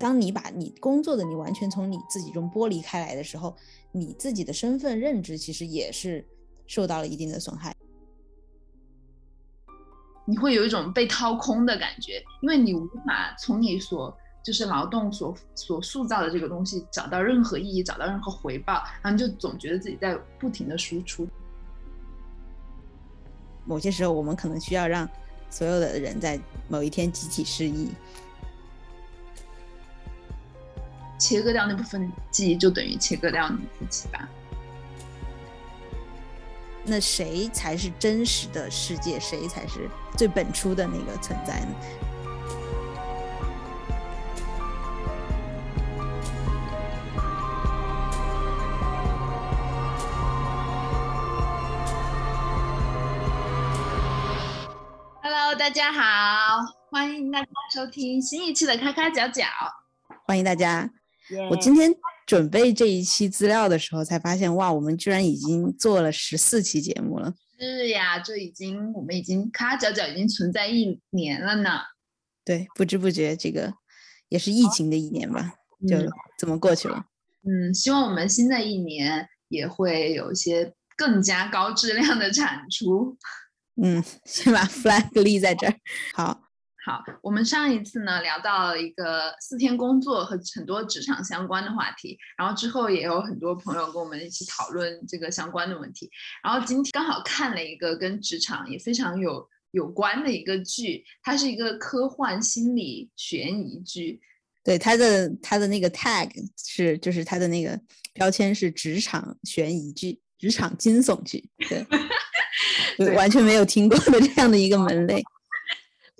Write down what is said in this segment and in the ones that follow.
当你把你工作的你完全从你自己中剥离开来的时候，你自己的身份认知其实也是受到了一定的损害。你会有一种被掏空的感觉，因为你无法从你所就是劳动所所塑造的这个东西找到任何意义，找到任何回报，然后就总觉得自己在不停的输出。某些时候，我们可能需要让所有的人在某一天集体失忆。切割掉那部分记忆，就等于切割掉你自己吧。那谁才是真实的世界？谁才是最本初的那个存在呢？Hello，大家好，欢迎大家收听新一期的咔咔角角。欢迎大家。我今天准备这一期资料的时候，才发现哇，我们居然已经做了十四期节目了。是呀，这已经我们已经咔角角已经存在一年了呢。对，不知不觉这个也是疫情的一年吧，就这么过去了。嗯，希望我们新的一年也会有一些更加高质量的产出。嗯，先把 flag 立在这儿。好。好，我们上一次呢聊到了一个四天工作和很多职场相关的话题，然后之后也有很多朋友跟我们一起讨论这个相关的问题。然后今天刚好看了一个跟职场也非常有有关的一个剧，它是一个科幻心理悬疑剧。对，它的它的那个 tag 是就是它的那个标签是职场悬疑剧、职场惊悚剧。对，完全没有听过的这样的一个门类。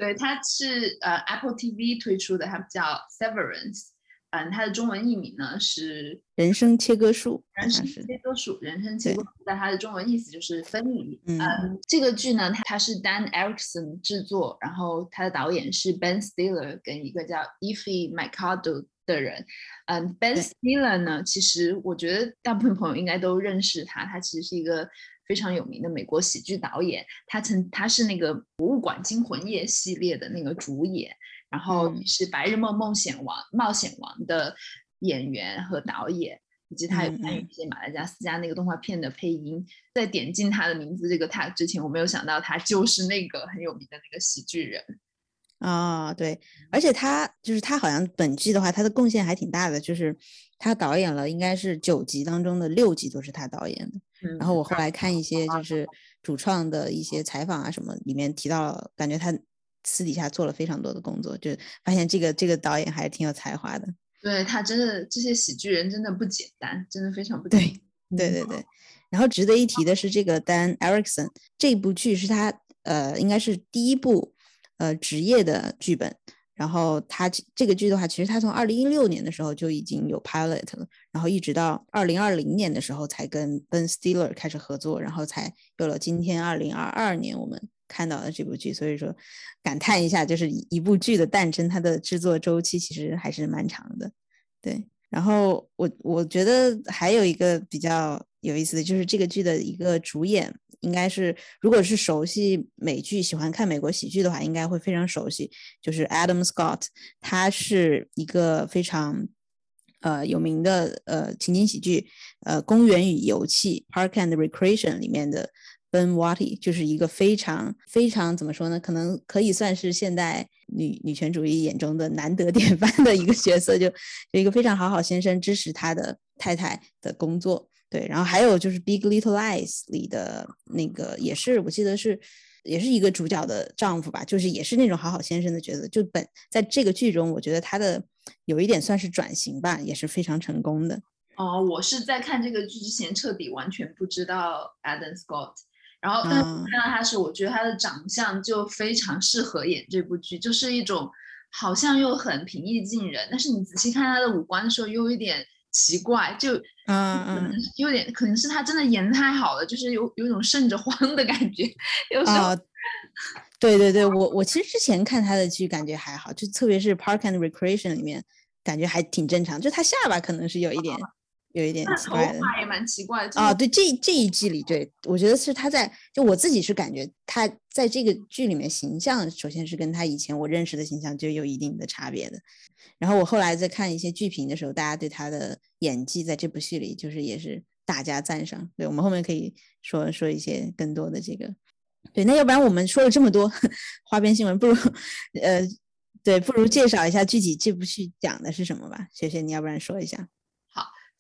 对，它是呃 Apple TV 推出的，它叫 Severance，嗯，它的中文译名呢是《人生切割术》，人生切割术，人生切割术，但它的中文意思就是分离。嗯，这个剧呢，它是 Dan Erickson 制作，然后它的导演是 Ben Stiller 跟一个叫 Effie McCardo 的人。嗯，Ben Stiller 呢，其实我觉得大部分朋友应该都认识他，他其实是一个。非常有名的美国喜剧导演，他曾他是那个《博物馆惊魂夜》系列的那个主演，然后是《白日梦梦险王》冒险王的演员和导演，以及他有参与一些马达加斯加那个动画片的配音。在点进他的名字这个 tag 之前，我没有想到他就是那个很有名的那个喜剧人。啊，对，而且他就是他好像本季的话，他的贡献还挺大的，就是他导演了应该是九集当中的六集都是他导演的。然后我后来看一些就是主创的一些采访啊什么，里面提到了，感觉他私底下做了非常多的工作，就发现这个这个导演还是挺有才华的。对他真的这些喜剧人真的不简单，真的非常不简单。对对对对。然后值得一提的是，这个 Dan Erickson 这部剧是他呃应该是第一部呃职业的剧本。然后他这个剧的话，其实他从二零一六年的时候就已经有 pilot 了，然后一直到二零二零年的时候才跟 Ben Stiller 开始合作，然后才有了今天二零二二年我们看到的这部剧。所以说，感叹一下，就是一部剧的诞生，它的制作周期其实还是蛮长的。对，然后我我觉得还有一个比较有意思的就是这个剧的一个主演。应该是，如果是熟悉美剧、喜欢看美国喜剧的话，应该会非常熟悉。就是 Adam Scott，他是一个非常呃有名的呃情景喜剧呃《公园与游戏》（Park and Recreation） 里面的 Ben Watty，就是一个非常非常怎么说呢？可能可以算是现代女女权主义眼中的难得典范的一个角色，就一个非常好好先生支持他的太太的工作。对，然后还有就是《Big Little Lies》里的那个，也是我记得是，也是一个主角的丈夫吧，就是也是那种好好先生的角色。就本在这个剧中，我觉得他的有一点算是转型吧，也是非常成功的。哦，我是在看这个剧之前彻底完全不知道 Adam Scott，然后但是看到他时，我觉得他的长相就非常适合演这部剧，就是一种好像又很平易近人，但是你仔细看他的五官的时候，又有一点。奇怪，就嗯嗯，有点可能是他真的演太好了，就是有有种瘆着慌的感觉。有时候，对对对，我我其实之前看他的剧感觉还好，就特别是《Park and Recreation》里面，感觉还挺正常。就他下巴可能是有一点有一点奇怪的。头发也蛮奇怪的啊。对，这这一季里，对我觉得是他在，就我自己是感觉他在这个剧里面形象，首先是跟他以前我认识的形象就有一定的差别的。然后我后来在看一些剧评的时候，大家对他的演技在这部戏里就是也是大加赞赏。对我们后面可以说说一些更多的这个。对，那要不然我们说了这么多 花边新闻，不如呃。对，不如介绍一下具体这部剧讲的是什么吧，学学，你要不然说一下。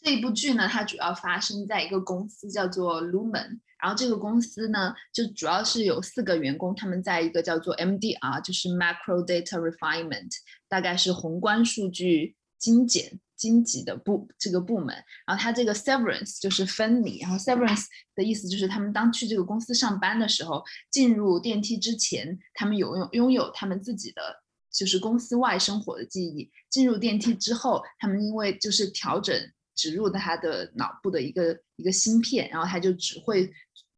这一部剧呢，它主要发生在一个公司叫做 Lumen，然后这个公司呢，就主要是有四个员工，他们在一个叫做 MDR，就是 Macro Data Refinement，大概是宏观数据精简、精简的部这个部门。然后它这个 Severance 就是分离，然后 Severance 的意思就是他们当去这个公司上班的时候，进入电梯之前，他们有拥拥有他们自己的。就是公司外生活的记忆，进入电梯之后，他们因为就是调整植入他的脑部的一个一个芯片，然后他就只会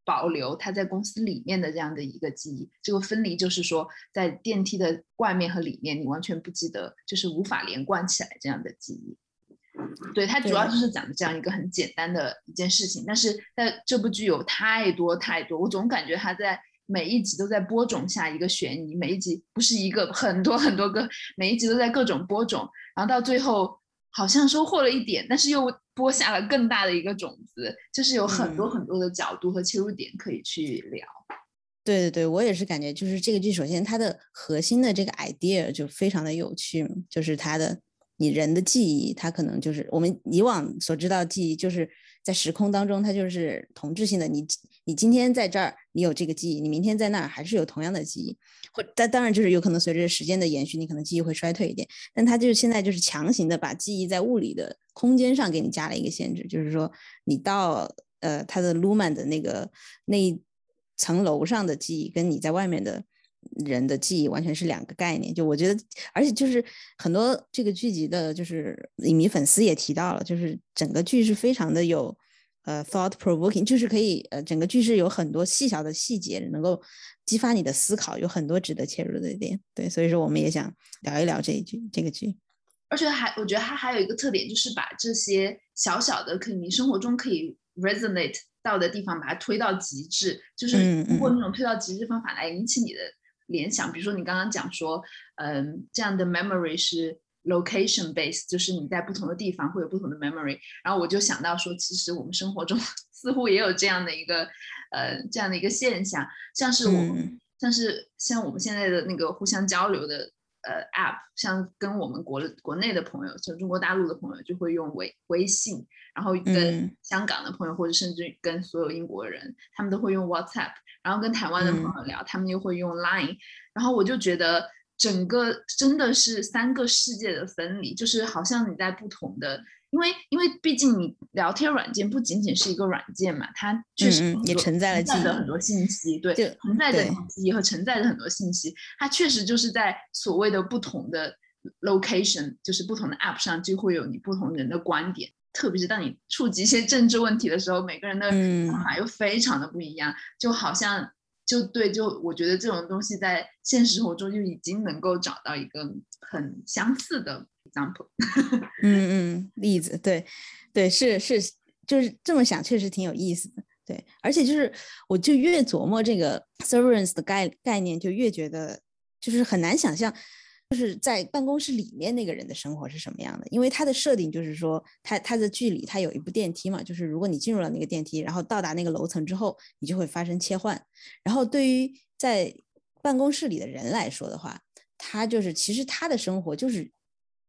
保留他在公司里面的这样的一个记忆。这个分离就是说，在电梯的外面和里面，你完全不记得，就是无法连贯起来这样的记忆。对，它主要就是讲的这样一个很简单的一件事情，但是在这部剧有太多太多，我总感觉他在。每一集都在播种下一个悬疑，每一集不是一个，很多很多个，每一集都在各种播种，然后到最后好像收获了一点，但是又播下了更大的一个种子，就是有很多很多的角度和切入点可以去聊。对对对，我也是感觉，就是这个剧首先它的核心的这个 idea 就非常的有趣，就是它的你人的记忆，它可能就是我们以往所知道的记忆，就是在时空当中它就是同质性的，你。你今天在这儿，你有这个记忆，你明天在那儿还是有同样的记忆，或但当然就是有可能随着时间的延续，你可能记忆会衰退一点。但他就是现在就是强行的把记忆在物理的空间上给你加了一个限制，就是说你到呃他的 Lumen 的那个那一层楼上的记忆，跟你在外面的人的记忆完全是两个概念。就我觉得，而且就是很多这个剧集的，就是影迷粉丝也提到了，就是整个剧是非常的有。呃，thought provoking 就是可以，呃，整个剧是有很多细小的细节能够激发你的思考，有很多值得切入的点。对，所以说我们也想聊一聊这一剧，这个剧。而且还，我觉得它还有一个特点，就是把这些小小的，可以你生活中可以 resonate 到的地方，把它推到极致，就是通过那种推到极致方法来引起你的联想。比如说你刚刚讲说，嗯，这样的 memory 是。location base 就是你在不同的地方会有不同的 memory，然后我就想到说，其实我们生活中 似乎也有这样的一个呃这样的一个现象，像是我们像是像我们现在的那个互相交流的呃 app，像跟我们国国内的朋友，就中国大陆的朋友就会用微微信，然后跟香港的朋友或者甚至跟所有英国人，他们都会用 WhatsApp，然后跟台湾的朋友聊，他们又会用 Line，然后我就觉得。整个真的是三个世界的分离，就是好像你在不同的，因为因为毕竟你聊天软件不仅仅是一个软件嘛，它确实也承载了很多信息，对，承载的记忆和承载着很多信息，它确实就是在所谓的不同的 location，就是不同的 app 上就会有你不同人的观点，特别是当你触及一些政治问题的时候，每个人的想法又非常的不一样，就好像。就对，就我觉得这种东西在现实生活中就已经能够找到一个很相似的 example。嗯嗯，例子，对对是是，就是这么想，确实挺有意思的。对，而且就是我就越琢磨这个 serverance 的概概念，就越觉得就是很难想象。就是在办公室里面那个人的生活是什么样的？因为他的设定就是说，他他的距离他有一部电梯嘛，就是如果你进入了那个电梯，然后到达那个楼层之后，你就会发生切换。然后对于在办公室里的人来说的话，他就是其实他的生活就是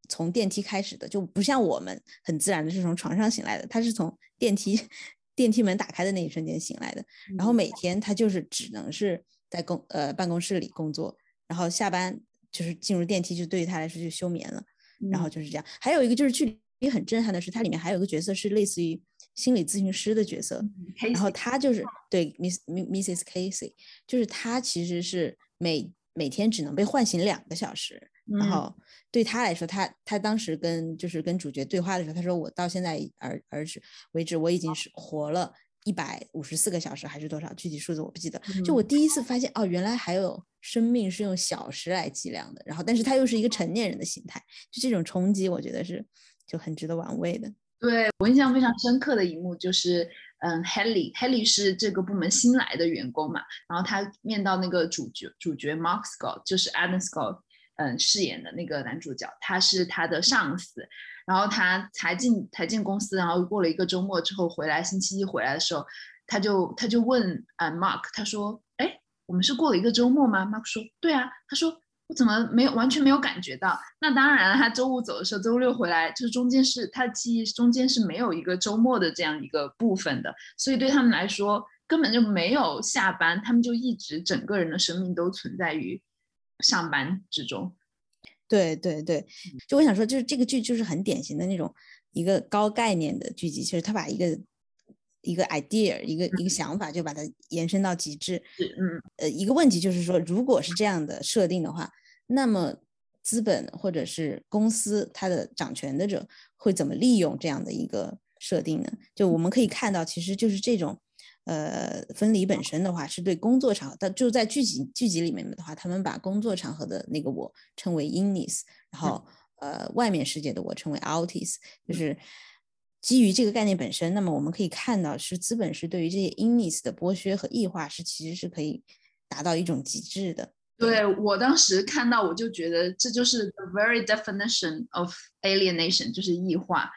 从电梯开始的，就不像我们很自然的是从床上醒来的，他是从电梯 电梯门打开的那一瞬间醒来的。然后每天他就是只能是在公呃办公室里工作，然后下班。就是进入电梯，就对于他来说就休眠了，然后就是这样。还有一个就是剧里很震撼的是，它里面还有一个角色是类似于心理咨询师的角色，然后他就是对 Miss Mrs Casey，就是他其实是每每天只能被唤醒两个小时，然后对他来说，他他当时跟就是跟主角对话的时候，他说我到现在而而止为止，我已经是活了一百五十四个小时还是多少具体数字我不记得，就我第一次发现哦，原来还有。生命是用小时来计量的，然后，但是他又是一个成年人的心态，就这种冲击，我觉得是就很值得玩味的。对我印象非常深刻的一幕就是，嗯，Haley，Haley 是这个部门新来的员工嘛，然后他面到那个主角，主角 Mark Scott 就是 Adam Scott，嗯，饰演的那个男主角，他是他的上司，然后他才进才进公司，然后过了一个周末之后回来，星期一回来的时候，他就他就问啊 Mark，他说，哎，我们是过了一个周末吗？Mark 说，对啊，他说。我怎么没有完全没有感觉到？那当然了，他周五走的时候，周六回来，就是中间是他记忆中间是没有一个周末的这样一个部分的，所以对他们来说根本就没有下班，他们就一直整个人的生命都存在于上班之中。对对对，就我想说，就是这个剧就是很典型的那种一个高概念的剧集，其实他把一个一个 idea 一个一个想法就把它延伸到极致。嗯，呃，一个问题就是说，如果是这样的设定的话。那么，资本或者是公司，它的掌权的者会怎么利用这样的一个设定呢？就我们可以看到，其实就是这种，呃，分离本身的话，是对工作场合，但就在剧集剧集里面的话，他们把工作场合的那个我称为 innis，然后呃，外面世界的我称为 outis，就是基于这个概念本身。那么我们可以看到，是资本是对于这些 innis 的剥削和异化，是其实是可以达到一种极致的。对我当时看到，我就觉得这就是 the very definition of alienation，就是异化。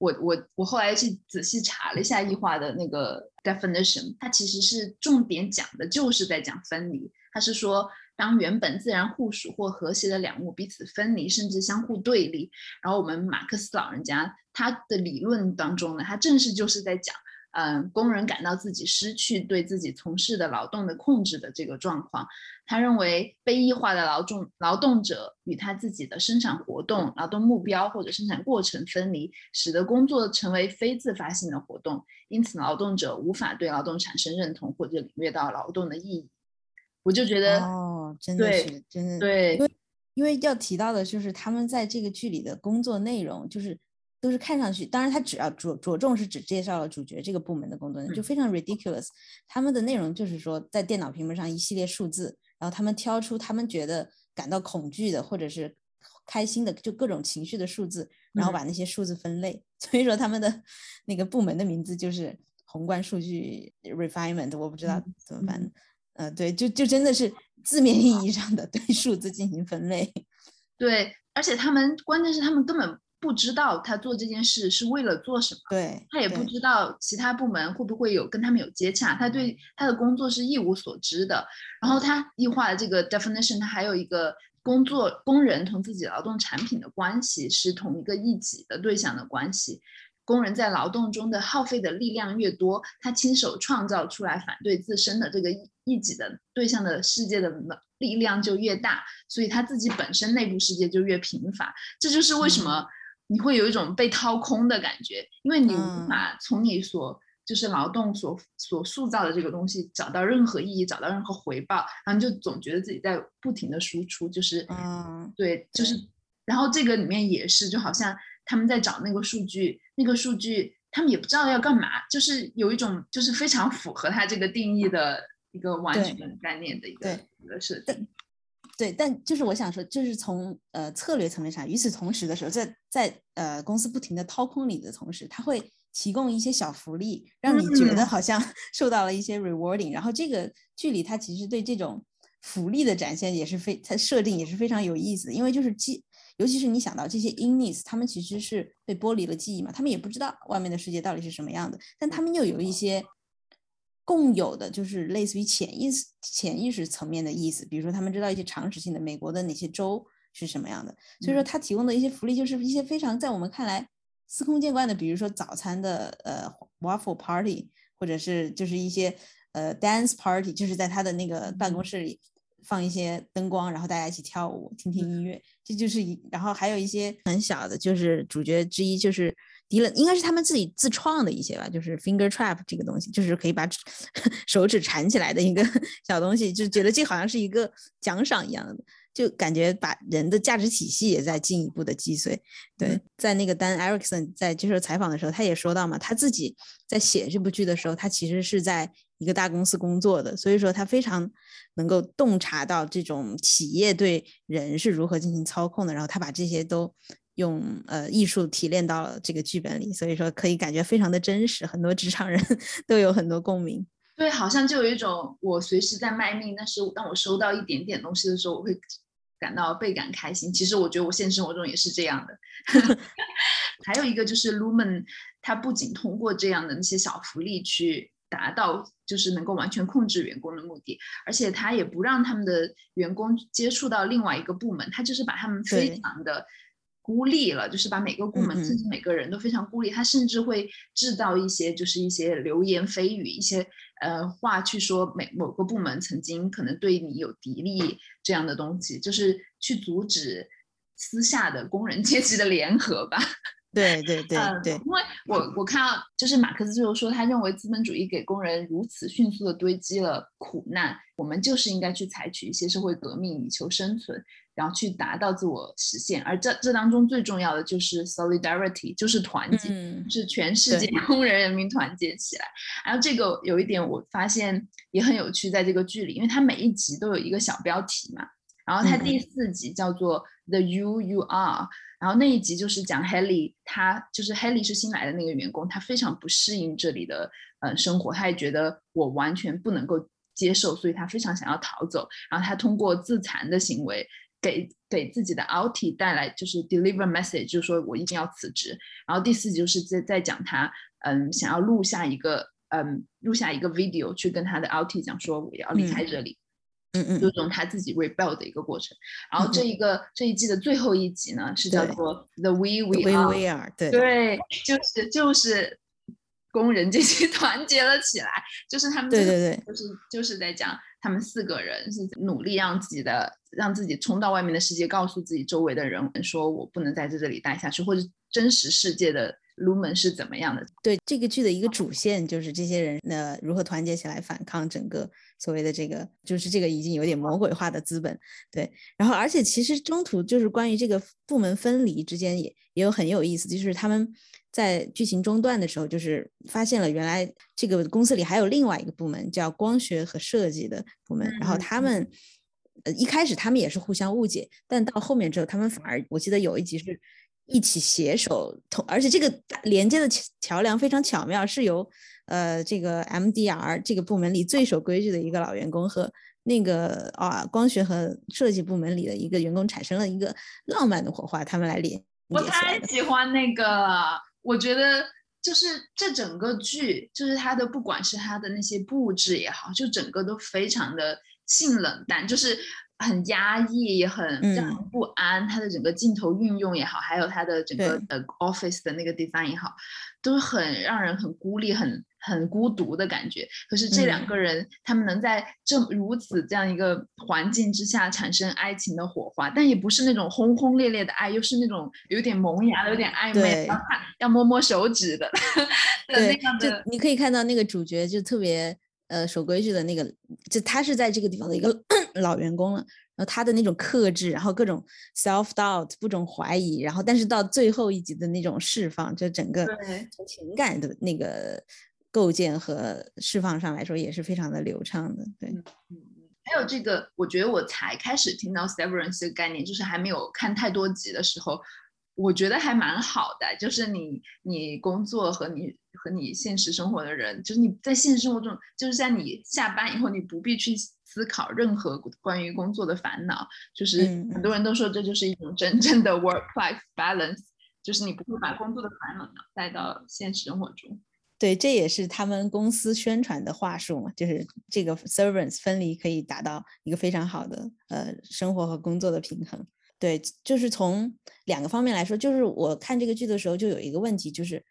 我我我后来去仔细查了一下异化的那个 definition，它其实是重点讲的就是在讲分离。它是说，当原本自然互属或和谐的两物彼此分离，甚至相互对立，然后我们马克思老人家他的理论当中呢，他正是就是在讲。嗯，工人感到自己失去对自己从事的劳动的控制的这个状况，他认为被异化的劳动劳动者与他自己的生产活动、劳动目标或者生产过程分离，使得工作成为非自发性的活动，因此劳动者无法对劳动产生认同或者领略到劳动的意义。我就觉得哦，真的是真的对，因为因为要提到的就是他们在这个剧里的工作内容就是。都是看上去，当然他只要着着重是只介绍了主角这个部门的工作，就非常 ridiculous。他们的内容就是说，在电脑屏幕上一系列数字，然后他们挑出他们觉得感到恐惧的或者是开心的，就各种情绪的数字，然后把那些数字分类。所以说他们的那个部门的名字就是宏观数据 refinement。我不知道怎么办。呃，对，就就真的是字面意义上的 对数字进行分类。对，而且他们关键是他们根本。不知道他做这件事是为了做什么，对他也不知道其他部门会不会有跟他们有接洽，他对他的工作是一无所知的。然后他异化的这个 definition，他还有一个工作工人同自己劳动产品的关系是同一个一己的对象的关系。工人在劳动中的耗费的力量越多，他亲手创造出来反对自身的这个一己的对象的世界的力量就越大，所以他自己本身内部世界就越贫乏。这就是为什么。你会有一种被掏空的感觉，因为你无法从你所就是劳动所所塑造的这个东西找到任何意义，找到任何回报，然后你就总觉得自己在不停的输出，就是嗯，对，就是，然后这个里面也是，就好像他们在找那个数据，那个数据他们也不知道要干嘛，就是有一种就是非常符合他这个定义的一个完全概念的一个一个设定。对，但就是我想说，就是从呃策略层面上，与此同时的时候，在在呃公司不停的掏空你的同时，他会提供一些小福利，让你觉得好像 受到了一些 rewarding。然后这个剧里，它其实对这种福利的展现也是非，它设定也是非常有意思的。因为就是记，尤其是你想到这些 innis，他们其实是被剥离了记忆嘛，他们也不知道外面的世界到底是什么样的，但他们又有一些。共有的就是类似于潜意识、潜意识层面的意思，比如说他们知道一些常识性的美国的哪些州是什么样的，所以说他提供的一些福利就是一些非常在我们看来司空见惯的，比如说早餐的呃 waffle party，或者是就是一些呃 dance party，就是在他的那个办公室里放一些灯光，然后大家一起跳舞、听听音乐，这就是一，然后还有一些很小的，就是主角之一就是。敌人应该是他们自己自创的一些吧，就是 finger trap 这个东西，就是可以把 手指缠起来的一个 小东西，就觉得这好像是一个奖赏一样的，就感觉把人的价值体系也在进一步的击碎。对，在那个 Dan Erickson 在接受采访的时候，他也说到嘛，他自己在写这部剧的时候，他其实是在一个大公司工作的，所以说他非常能够洞察到这种企业对人是如何进行操控的，然后他把这些都。用呃艺术提炼到了这个剧本里，所以说可以感觉非常的真实，很多职场人 都有很多共鸣。对，好像就有一种我随时在卖命，但是当我收到一点点东西的时候，我会感到倍感开心。其实我觉得我现实生活中也是这样的。还有一个就是 Lumen，它不仅通过这样的那些小福利去。达到就是能够完全控制员工的目的，而且他也不让他们的员工接触到另外一个部门，他就是把他们非常的孤立了，就是把每个部门甚至每个人都非常孤立。他甚至会制造一些就是一些流言蜚语，一些呃话去说每某个部门曾经可能对你有敌意这样的东西，就是去阻止私下的工人阶级的联合吧。对对对对，因为我我看到就是马克思最后说，他认为资本主义给工人如此迅速的堆积了苦难，我们就是应该去采取一些社会革命以求生存，然后去达到自我实现。而这这当中最重要的就是 solidarity，就是团结，是全世界工人人民团结起来。然后这个有一点我发现也很有趣，在这个剧里，因为它每一集都有一个小标题嘛，然后它第四集叫做 The You You Are。然后那一集就是讲 Haley，他就是 Haley 是新来的那个员工，他非常不适应这里的呃生活，他也觉得我完全不能够接受，所以他非常想要逃走。然后他通过自残的行为给给自己的 Alti 带来就是 deliver message，就是说我一定要辞职。然后第四集就是在在讲他嗯想要录下一个嗯录下一个 video 去跟他的 Alti 讲说我要离开这里。嗯嗯嗯，有种他自己 rebel 的一个过程。然后这一个这一季的最后一集呢，是叫做 The We We Are，对对，就是就是工人阶级 团结了起来，就是他们对对对，就是就是在讲他们四个人是努力让自己的让自己冲到外面的世界，告诉自己周围的人说我不能在这这里待下去，或者真实世界的。Lumen 是怎么样的？对这个剧的一个主线就是这些人呢如何团结起来反抗整个所谓的这个，就是这个已经有点魔鬼化的资本。对，然后而且其实中途就是关于这个部门分离之间也也有很有意思，就是他们在剧情中断的时候，就是发现了原来这个公司里还有另外一个部门叫光学和设计的部门，然后他们呃一开始他们也是互相误解，但到后面之后他们反而我记得有一集是。一起携手同，而且这个连接的桥梁非常巧妙，是由呃这个 MDR 这个部门里最守规矩的一个老员工和那个啊光学和设计部门里的一个员工产生了一个浪漫的火花，他们来连。我太喜欢那个，我觉得就是这整个剧，就是它的不管是它的那些布置也好，就整个都非常的性冷淡，就是。很压抑，也很让人不安。它的整个镜头运用也好，还有它的整个呃 office 的那个 design 也好，都很让人很孤立、很很孤独的感觉。可是这两个人，他们能在这如此这样一个环境之下产生爱情的火花，但也不是那种轰轰烈烈的爱，又是那种有点萌芽的、有点暧昧，要要摸摸手指的。对，就你可以看到那个主角就特别。呃，守规矩的那个，就他是在这个地方的一个老员工了，然后他的那种克制，然后各种 self doubt，各种怀疑，然后但是到最后一集的那种释放，就整个情感的那个构建和释放上来说，也是非常的流畅的。对，嗯嗯，还有这个，我觉得我才开始听到 severance 的概念，就是还没有看太多集的时候。我觉得还蛮好的，就是你你工作和你和你现实生活的人，就是你在现实生活中，就是在你下班以后，你不必去思考任何关于工作的烦恼。就是很多人都说这就是一种真正的 work-life balance，就是你不会把工作的烦恼带到现实生活中。对，这也是他们公司宣传的话术嘛，就是这个 servants 分离可以达到一个非常好的呃生活和工作的平衡。对，就是从两个方面来说，就是我看这个剧的时候就有一个问题，就是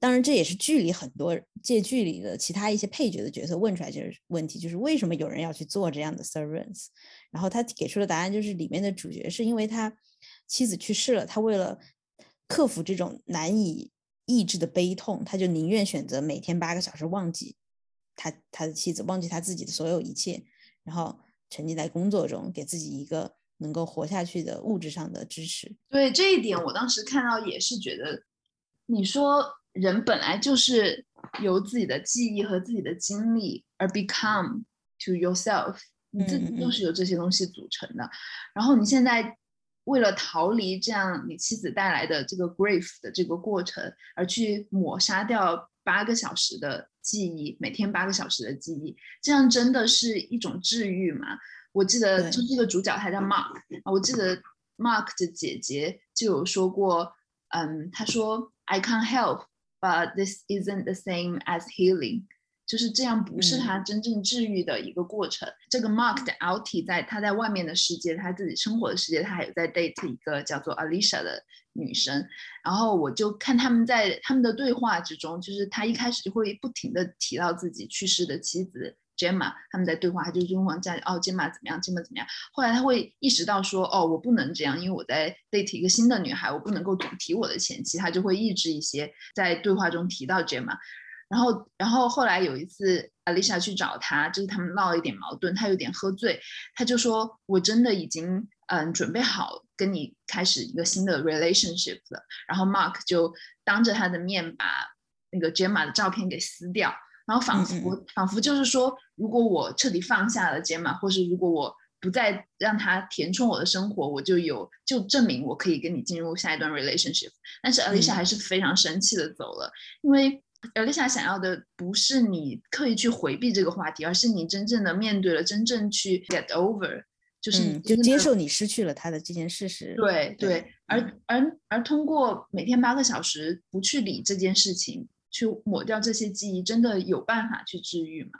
当然这也是剧里很多借剧里的其他一些配角的角色问出来就是问题，就是为什么有人要去做这样的 servants？然后他给出的答案就是里面的主角是因为他妻子去世了，他为了克服这种难以抑制的悲痛，他就宁愿选择每天八个小时忘记他他的妻子，忘记他自己的所有一切，然后沉浸在工作中，给自己一个。能够活下去的物质上的支持，对这一点，我当时看到也是觉得，你说人本来就是由自己的记忆和自己的经历而 become to yourself，你自己就是由这些东西组成的。然后你现在为了逃离这样你妻子带来的这个 grief 的这个过程，而去抹杀掉八个小时的记忆，每天八个小时的记忆，这样真的是一种治愈吗？我记得就这个主角他叫 Mark，我记得 Mark 的姐姐就有说过，嗯，他说 I can't help, but this isn't the same as healing。就是这样，不是他真正治愈的一个过程。这个 Mark 的 o u t i 在他在外面的世界，他自己生活的世界，他还有在 date 一个叫做 Alicia 的女生。然后我就看他们在他们的对话之中，就是他一开始就会不停的提到自己去世的妻子 Gemma，他们在对话，他就用往家里哦，Gemma 怎么样，Gemma 怎么样。后来他会意识到说，哦，我不能这样，因为我在 date 一个新的女孩，我不能够总提我的前妻，他就会抑制一些在对话中提到 Gemma。然后，然后后来有一次，Alicia 去找他，就是他们闹了一点矛盾，他有点喝醉，他就说：“我真的已经嗯准备好跟你开始一个新的 relationship 了。”然后 Mark 就当着他的面把那个 Gemma 的照片给撕掉，然后仿佛仿佛就是说，如果我彻底放下了 Gemma，或是如果我不再让他填充我的生活，我就有就证明我可以跟你进入下一段 relationship。但是 Alicia 还是非常生气的走了，因为。Elisa 想要的不是你刻意去回避这个话题，而是你真正的面对了，真正去 get over，就是就接受你失去了他的这件事实。对对，而而而通过每天八个小时不去理这件事情，去抹掉这些记忆，真的有办法去治愈吗？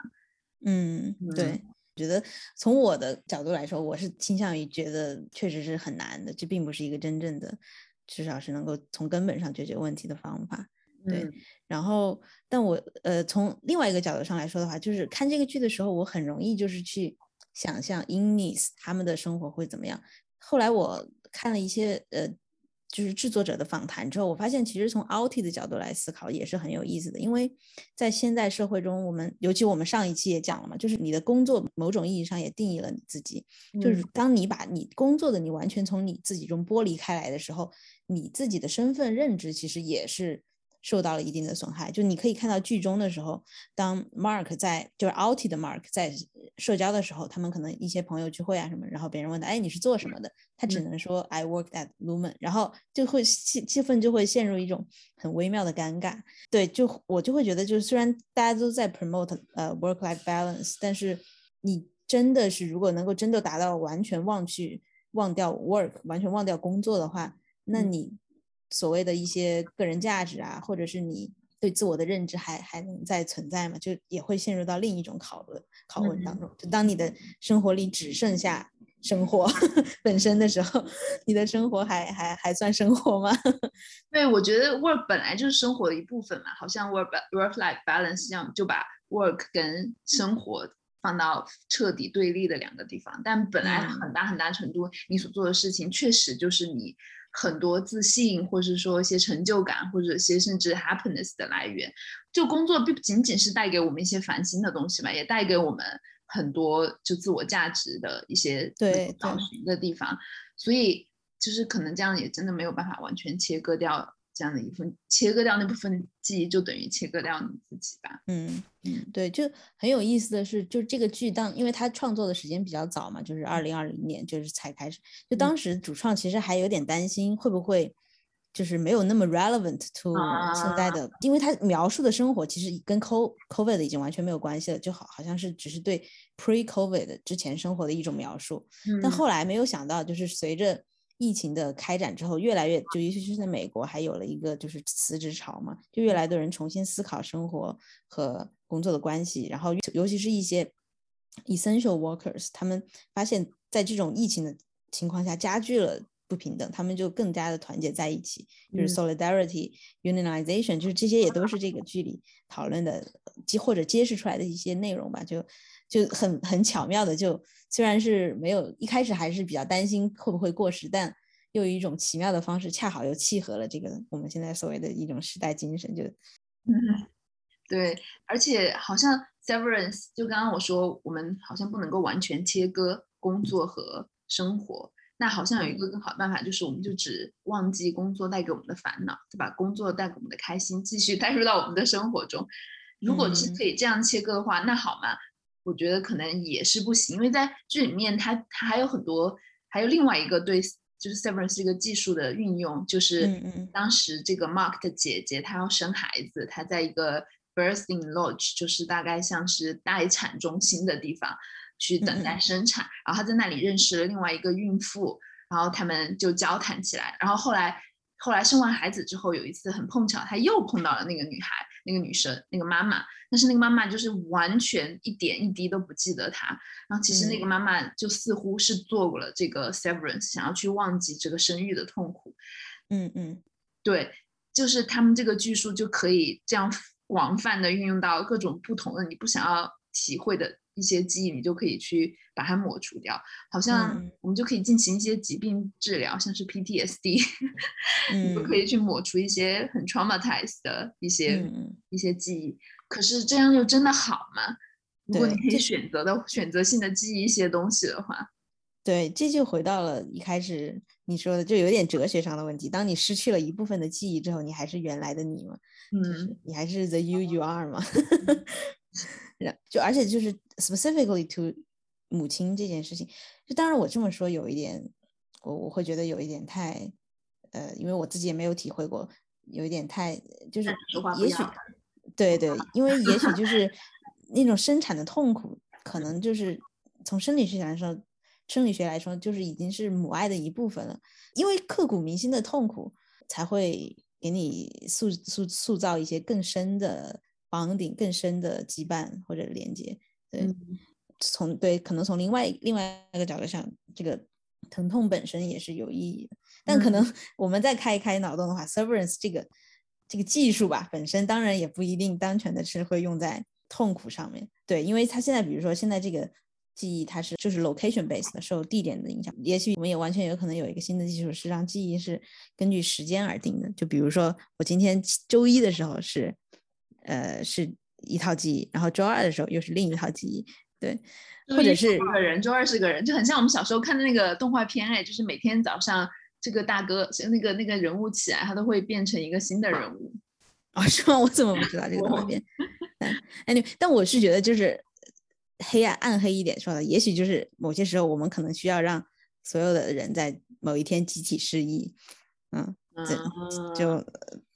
嗯，对，觉得从我的角度来说，我是倾向于觉得确实是很难的，这并不是一个真正的，至少是能够从根本上解决问题的方法。对，然后，但我呃，从另外一个角度上来说的话，就是看这个剧的时候，我很容易就是去想象 Innis 他们的生活会怎么样。后来我看了一些呃，就是制作者的访谈之后，我发现其实从 Auti 的角度来思考也是很有意思的，因为在现代社会中，我们尤其我们上一期也讲了嘛，就是你的工作某种意义上也定义了你自己，就是当你把你工作的你完全从你自己中剥离开来的时候，你自己的身份认知其实也是。受到了一定的损害，就你可以看到剧中的时候，当 Mark 在就是 Auti 的 Mark 在社交的时候，他们可能一些朋友聚会啊什么，然后别人问他，哎，你是做什么的？他只能说 I work at Lumen，然后就会气气氛就会陷入一种很微妙的尴尬。对，就我就会觉得，就是虽然大家都在 promote 呃 work-life balance，但是你真的是如果能够真的达到完全忘去忘掉 work，完全忘掉工作的话，那你。所谓的一些个人价值啊，或者是你对自我的认知还还能再存在吗？就也会陷入到另一种拷问拷问当中。就当你的生活里只剩下生活 本身的时候，你的生活还还还算生活吗？对，我觉得 work 本来就是生活的一部分嘛，好像 work work life balance 一样，就把 work 跟生活放到彻底对立的两个地方。但本来很大很大程度，你所做的事情确实就是你。很多自信，或者是说一些成就感，或者一些甚至 happiness 的来源。就工作不仅仅是带给我们一些烦心的东西吧，也带给我们很多就自我价值的一些对找寻的地方。所以就是可能这样也真的没有办法完全切割掉。这样的一份切割掉那部分记忆，就等于切割掉你自己吧。嗯嗯，对，就很有意思的是，就这个剧当，因为他创作的时间比较早嘛，就是二零二零年就是才开始。就当时主创其实还有点担心，会不会就是没有那么 relevant to 现在的，因为他描述的生活其实跟 co covid 已经完全没有关系了，就好好像是只是对 pre covid 之前生活的一种描述。但后来没有想到，就是随着疫情的开展之后，越来越就尤其是在美国，还有了一个就是辞职潮嘛，就越来越多人重新思考生活和工作的关系。然后，尤其是一些 essential workers，他们发现，在这种疫情的情况下，加剧了不平等，他们就更加的团结在一起，就是 solidarity unionization，就是这些也都是这个剧里讨论的，或者揭示出来的一些内容吧，就就很很巧妙的就。虽然是没有一开始还是比较担心会不会过时，但又以一种奇妙的方式，恰好又契合了这个我们现在所谓的一种时代精神。就，嗯，对，而且好像 Severance 就刚刚我说，我们好像不能够完全切割工作和生活。那好像有一个更好的办法，就是我们就只忘记工作带给我们的烦恼，就把？工作带给我们的开心继续 带入到我们的生活中。如果是可以这样切割的话，那好嘛。我觉得可能也是不行，因为在剧里面，他他还有很多，还有另外一个对就是 Severance 是一个技术的运用，就是当时这个 Mark 的姐姐她要生孩子，她在一个 birthing lodge，就是大概像是待产中心的地方去等待生产，然后她在那里认识了另外一个孕妇，然后他们就交谈起来，然后后来后来生完孩子之后，有一次很碰巧，他又碰到了那个女孩，那个女生，那个妈妈。但是那个妈妈就是完全一点一滴都不记得他，然后其实那个妈妈就似乎是做过了这个 severance，想要去忘记这个生育的痛苦。嗯嗯，对，就是他们这个技术就可以这样广泛的运用到各种不同的你不想要体会的一些记忆，你就可以去把它抹除掉。好像我们就可以进行一些疾病治疗，像是 PTSD，你就可以去抹除一些很 traumatized 的一些一些记忆。可是这样就真的好吗？如果你可以选择的选择性的记忆一些东西的话，对，这就回到了一开始你说的，就有点哲学上的问题。当你失去了一部分的记忆之后，你还是原来的你吗？嗯，你还是 the you you are 吗？就而且就是 specifically to 母亲这件事情，就当然我这么说有一点，我我会觉得有一点太，呃，因为我自己也没有体会过，有一点太就是也许。对对，因为也许就 是那种生产的痛苦，可能就是从生理学来说，生理学来说就是已经是母爱的一部分了。因为刻骨铭心的痛苦，才会给你塑塑塑造一些更深的绑定、更深的羁绊或者连接。对，从对可能从另外另外一个角度上，这个疼痛本身也是有意义的。但可能我们再开一开脑洞的话，severance 这个。这个技术吧，本身当然也不一定单纯的是会用在痛苦上面。对，因为它现在，比如说现在这个记忆，它是就是 location based 的，受地点的影响。也许我们也完全有可能有一个新的技术，是让记忆是根据时间而定的。就比如说，我今天周一的时候是，呃，是一套记忆，然后周二的时候又是另一套记忆。对，或者是个人，周二是个人，就很像我们小时候看的那个动画片，哎，就是每天早上。这个大哥，那个那个人物起来，他都会变成一个新的人物啊？是吗？我怎么不知道这个动画片？哎，你但我是觉得就是黑暗暗黑一点说的，也许就是某些时候我们可能需要让所有的人在某一天集体失忆，嗯，这就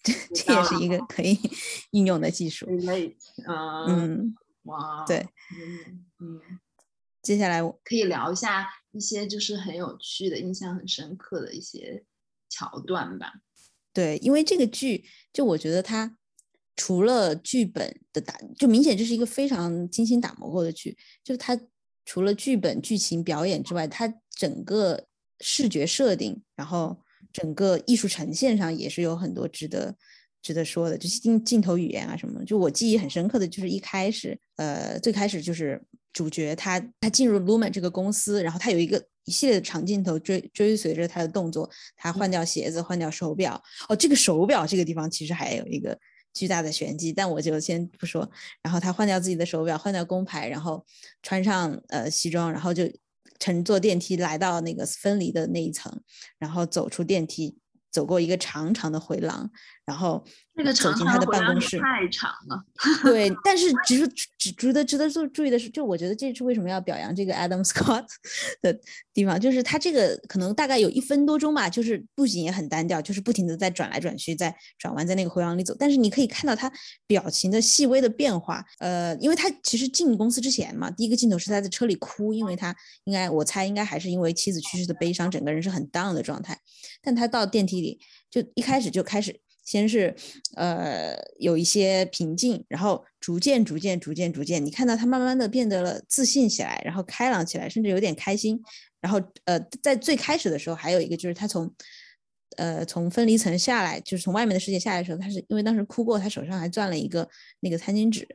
这也是一个可以应用的技术。嗯，哇，对，嗯，接下来我可以聊一下。一些就是很有趣的、印象很深刻的一些桥段吧。对，因为这个剧，就我觉得它除了剧本的打，就明显这是一个非常精心打磨过的剧。就是它除了剧本、剧情、表演之外，它整个视觉设定，然后整个艺术呈现上也是有很多值得值得说的，就是镜镜头语言啊什么。就我记忆很深刻的就是一开始，呃，最开始就是。主角他他进入 Lumen 这个公司，然后他有一个一系列的长镜头追追随着他的动作，他换掉鞋子，换掉手表。哦，这个手表这个地方其实还有一个巨大的玄机，但我就先不说。然后他换掉自己的手表，换掉工牌，然后穿上呃西装，然后就乘坐电梯来到那个分离的那一层，然后走出电梯。走过一个长长的回廊，然后走进他的办公室。太长了。对，但是只是只值得值得注注意的是，就我觉得这是为什么要表扬这个 Adam Scott 的地方，就是他这个可能大概有一分多钟吧，就是布景也很单调，就是不停的在转来转去，在转弯，在那个回廊里走。但是你可以看到他表情的细微的变化。呃，因为他其实进公司之前嘛，第一个镜头是他在车里哭，因为他应该我猜应该还是因为妻子去世的悲伤，整个人是很 down 的状态。但他到电梯里，就一开始就开始，先是，呃，有一些平静，然后逐渐、逐渐、逐渐、逐渐，你看到他慢慢的变得了自信起来，然后开朗起来，甚至有点开心。然后，呃，在最开始的时候，还有一个就是他从，呃，从分离层下来，就是从外面的世界下来的时候，他是因为当时哭过，他手上还攥了一个那个餐巾纸，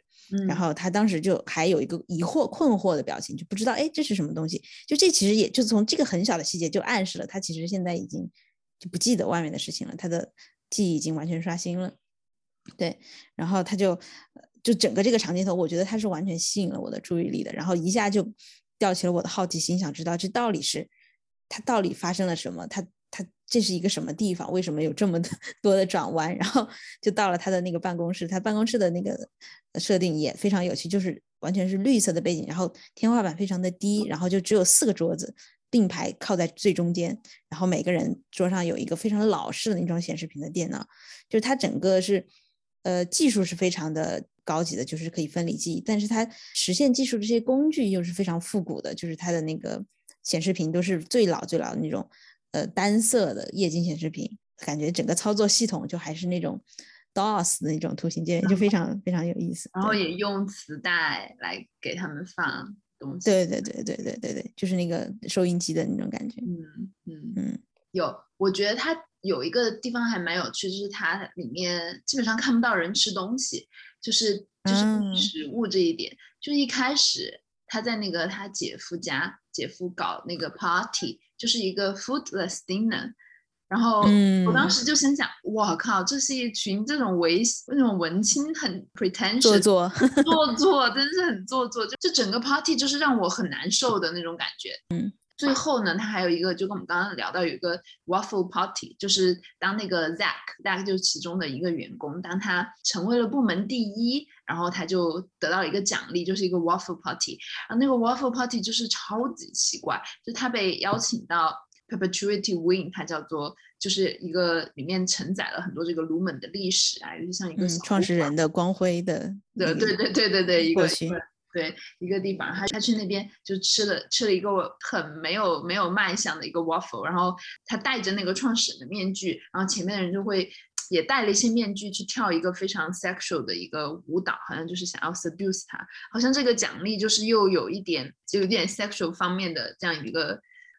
然后他当时就还有一个疑惑、困惑的表情，就不知道哎这是什么东西。就这其实也就是从这个很小的细节就暗示了他其实现在已经。就不记得外面的事情了，他的记忆已经完全刷新了。对，然后他就就整个这个长镜头，我觉得他是完全吸引了我的注意力的，然后一下就吊起了我的好奇心，想知道这到底是他到底发生了什么，他他这是一个什么地方，为什么有这么 多的转弯？然后就到了他的那个办公室，他办公室的那个设定也非常有趣，就是完全是绿色的背景，然后天花板非常的低，然后就只有四个桌子。并排靠在最中间，然后每个人桌上有一个非常老式的那种显示屏的电脑，就是它整个是，呃，技术是非常的高级的，就是可以分离记忆，但是它实现技术这些工具又是非常复古的，就是它的那个显示屏都是最老最老的那种，呃，单色的液晶显示屏，感觉整个操作系统就还是那种 DOS 的那种图形界面，就非常非常有意思。然后也用磁带来给他们放。对对对对对对对，就是那个收音机的那种感觉。嗯嗯嗯，有，我觉得它有一个地方还蛮有趣，就是它里面基本上看不到人吃东西，就是就是食物这一点。就一开始他在那个他姐夫家，姐夫搞那个 party，就是一个 foodless dinner。然后我当时就心想，我靠，这是一群这种文那种文青，很 pretentious，做作，做作，真是很做作。就这整个 party 就是让我很难受的那种感觉。嗯，最后呢，他还有一个，就跟我们刚刚聊到有一个 waffle party，就是当那个 Zack，Zack 就是其中的一个员工，当他成为了部门第一，然后他就得到了一个奖励，就是一个 waffle party。然后那个 waffle party 就是超级奇怪，就他被邀请到。Perpetuity Wing，它叫做就是一个里面承载了很多这个 Lumen 的历史啊，尤其像一个创始人的光辉的，对对对对对对，一个对一个地方，他他去那边就吃了吃了一个很没有没有卖相的一个 waffle，然后他戴着那个创始人的面具，然后前面的人就会也戴了一些面具去跳一个非常 sexual 的一个舞蹈，好像就是想要 seduce 他，好像这个奖励就是又有一点就有点 sexual 方面的这样一个。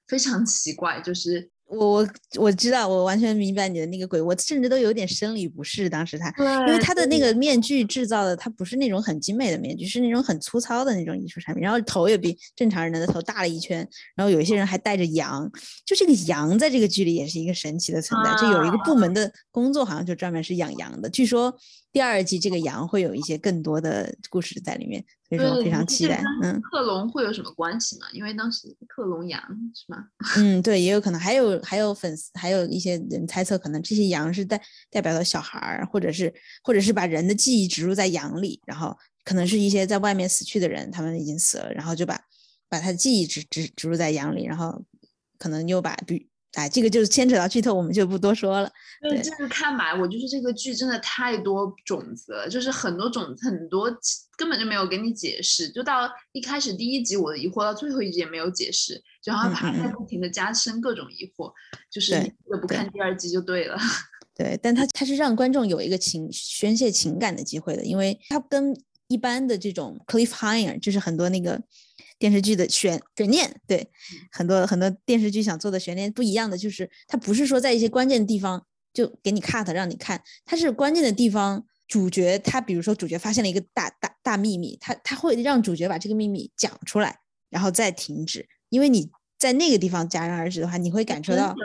非常奇怪，就是我我我知道，我完全明白你的那个鬼，我甚至都有点生理不适。当时他，因为他的那个面具制造的，他不是那种很精美的面具，是那种很粗糙的那种艺术产品。然后头也比正常人的头大了一圈，然后有一些人还带着羊，就这个羊在这个剧里也是一个神奇的存在。就有一个部门的工作，好像就专门是养羊的。据说第二季这个羊会有一些更多的故事在里面。所以说非常期待，嗯，克隆会有什么关系吗？因为当时克隆羊是吗？嗯，对，也有可能，还有还有粉丝，还有一些人猜测，可能这些羊是代代表的小孩儿，或者是或者是把人的记忆植入在羊里，然后可能是一些在外面死去的人，他们已经死了，然后就把把他的记忆植植植入在羊里，然后可能又把比。哎，这个就是牵扯到剧透，我们就不多说了。对，就是看吧，我就是这个剧真的太多种子了，就是很多种子，很多根本就没有给你解释。就到一开始第一集我的疑惑，到最后一集也没有解释，就好像还在不停的加深各种疑惑。就是你不看第二集就对了。对，但它它是让观众有一个情宣泄情感的机会的，因为它跟一般的这种 cliffhanger，就是很多那个。电视剧的悬悬念，对很多很多电视剧想做的悬念不一样的，就是它不是说在一些关键的地方就给你 cut 让你看，它是关键的地方，主角他比如说主角发现了一个大大大秘密，他他会让主角把这个秘密讲出来，然后再停止，因为你在那个地方戛然而止的话，你会感受到，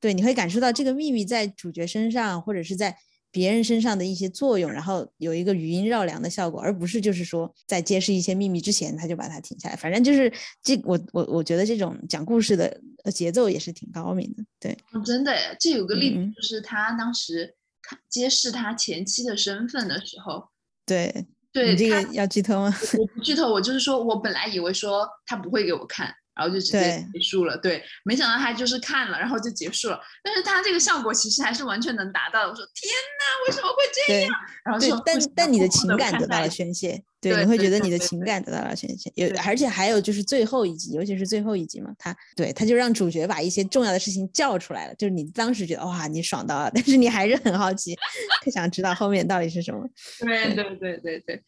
对，你会感受到这个秘密在主角身上或者是在。别人身上的一些作用，然后有一个余音绕梁的效果，而不是就是说在揭示一些秘密之前他就把它停下来。反正就是这我我我觉得这种讲故事的节奏也是挺高明的。对，真的，这有个例子就是他当时看揭示他前妻的身份的时候，对对，你这个要剧透吗？我不剧透，我就是说我本来以为说他不会给我看。然后就直接结束了，对，没想到他就是看了，然后就结束了。但是他这个效果其实还是完全能达到的。我说天哪，为什么会这样？然后就但但你的情感得到了宣泄，对，你会觉得你的情感得到了宣泄。有而且还有就是最后一集，尤其是最后一集嘛，他对他就让主角把一些重要的事情叫出来了，就是你当时觉得哇你爽到了，但是你还是很好奇，特想知道后面到底是什么。对对对对对，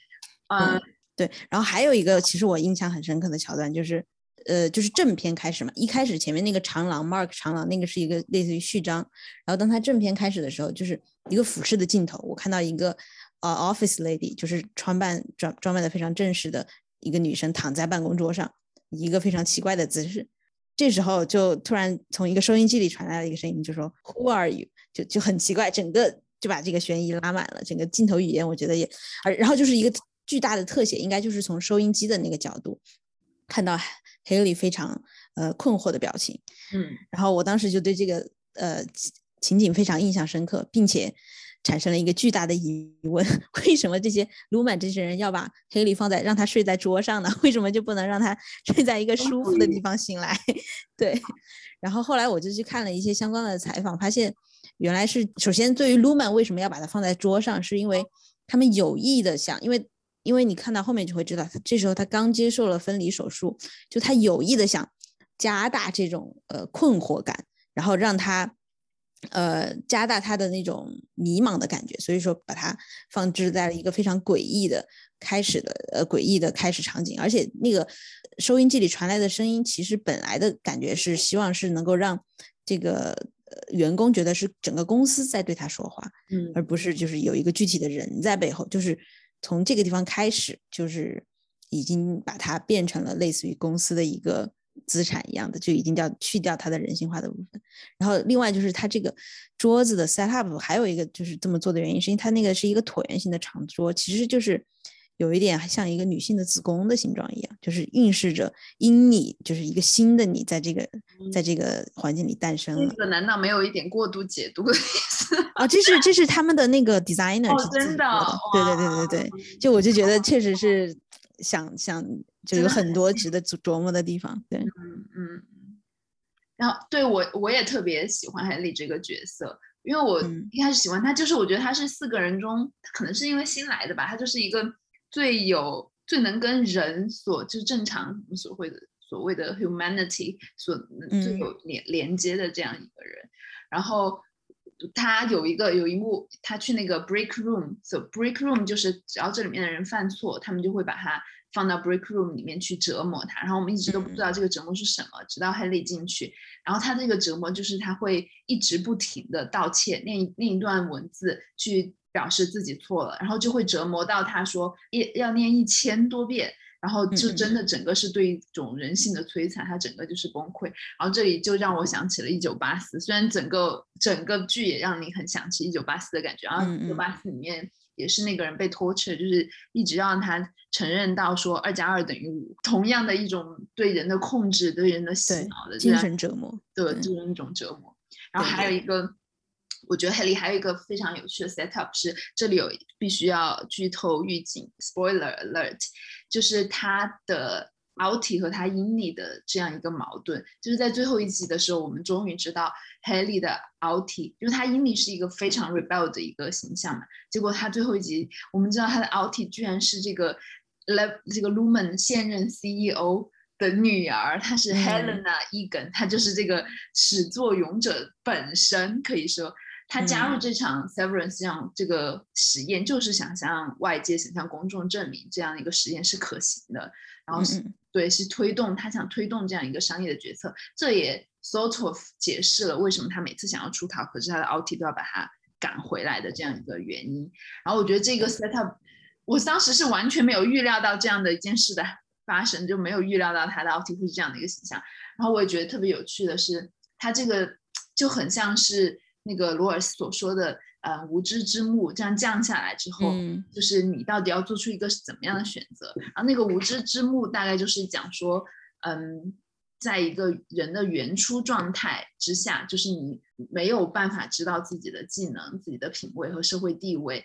嗯对。然后还有一个其实我印象很深刻的桥段就是。呃，就是正片开始嘛，一开始前面那个长廊，Mark 长廊那个是一个类似于序章，然后当他正片开始的时候，就是一个俯视的镜头，我看到一个呃 office lady，就是装扮装装扮的非常正式的一个女生躺在办公桌上，一个非常奇怪的姿势，这时候就突然从一个收音机里传来了一个声音，就说 Who are you？就就很奇怪，整个就把这个悬疑拉满了，整个镜头语言我觉得也，而然后就是一个巨大的特写，应该就是从收音机的那个角度看到。Haley 非常呃困惑的表情，嗯，然后我当时就对这个呃情景非常印象深刻，并且产生了一个巨大的疑 问：为什么这些卢曼这些人要把黑莉放在让他睡在桌上呢？为什么就不能让他 睡在一个舒服的地方醒来？对。然后后来我就去看了一些相关的采访，发现原来是首先对于卢曼为什么要把它放在桌上，是因为他们有意的想，因为因为你看到后面就会知道，这时候他刚接受了分离手术，就他有意的想加大这种呃困惑感，然后让他。呃，加大他的那种迷茫的感觉，所以说把它放置在了一个非常诡异的开始的呃诡异的开始场景，而且那个收音机里传来的声音，其实本来的感觉是希望是能够让这个呃员工觉得是整个公司在对他说话，嗯，而不是就是有一个具体的人在背后，就是从这个地方开始，就是已经把它变成了类似于公司的一个。资产一样的就已经掉去掉它的人性化的部分，然后另外就是它这个桌子的 set up 还有一个就是这么做的原因，是因为它那个是一个椭圆形的长桌，其实就是有一点像一个女性的子宫的形状一样，就是预示着因你就是一个新的你在这个在这个环境里诞生了。这个难道没有一点过度解读的意思啊？这是这是他们的那个 designer 真的，对对对对对，就我就觉得确实是想想。就有很多值得琢琢磨的地方，对，嗯嗯，然后对我我也特别喜欢海莉这个角色，因为我一开始喜欢他，就是我觉得他是四个人中，可能是因为新来的吧，他就是一个最有最能跟人所就是正常我们所谓的所谓的 humanity 所最有连连接的这样一个人，然后他有一个有一幕，他去那个 break room，so break room 就是只要这里面的人犯错，他们就会把他。放到 break room 里面去折磨他，然后我们一直都不知道这个折磨是什么，直到 Haley 进去，然后他这个折磨就是他会一直不停的道歉，念一念一段文字去表示自己错了，然后就会折磨到他说一要念一千多遍，然后就真的整个是对一种人性的摧残，他整个就是崩溃。然后这里就让我想起了一九八四，虽然整个整个剧也让你很想起一九八四的感觉，然后一九八四里面。也是那个人被拖扯，就是一直让他承认到说二加二等于五，同样的一种对人的控制、对人的洗脑的精神折磨，对，就是一种折磨。然后还有一个，我觉得黑里还有一个非常有趣的 set up 是，这里有必须要剧透预警 （spoiler alert），就是他的。Outie 和他 Inny 的这样一个矛盾，就是在最后一集的时候，我们终于知道 Haley 的 Outie，因为他 Inny 是一个非常 rebel 的一个形象嘛，结果他最后一集，我们知道他的 Outie 居然是这个 Le 这个 Lumen 现任 CEO 的女儿，她是 Helena Egan，她就是这个始作俑者本身，可以说。他加入这场 Severance 这样这个实验，就是想向外界、想向公众证明这样一个实验是可行的。然后是对，是推动他想推动这样一个商业的决策。这也 sort of 解释了为什么他每次想要出逃，可是他的 Alti 都要把他赶回来的这样一个原因。然后我觉得这个 setup，我当时是完全没有预料到这样的一件事的发生，就没有预料到他的 Alti 会是这样的一个形象。然后我也觉得特别有趣的是，他这个就很像是。那个罗尔斯所说的，呃，无知之幕这样降下来之后，就是你到底要做出一个怎么样的选择？然后那个无知之幕大概就是讲说，嗯，在一个人的原初状态之下，就是你没有办法知道自己的技能、自己的品味和社会地位，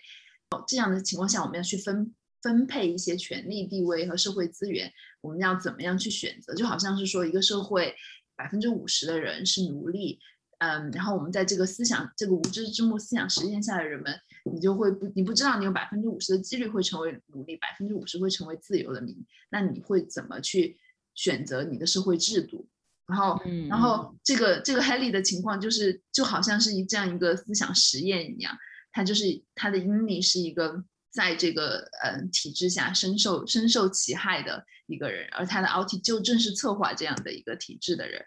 哦，这样的情况下，我们要去分分配一些权力、地位和社会资源，我们要怎么样去选择？就好像是说，一个社会百分之五十的人是奴隶。嗯，然后我们在这个思想、这个无知之幕思想实验下的人们，你就会不，你不知道你有百分之五十的几率会成为奴隶，百分之五十会成为自由的民，那你会怎么去选择你的社会制度？然后，然后这个这个 Haley 的情况就是，就好像是一这样一个思想实验一样，他就是他的英里是一个在这个呃体制下深受深受其害的一个人，而他的 Outie 就正是策划这样的一个体制的人。